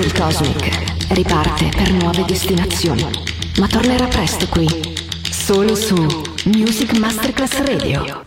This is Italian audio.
Del Cosmic riparte per nuove destinazioni, ma tornerà presto qui, solo su Music Masterclass Radio.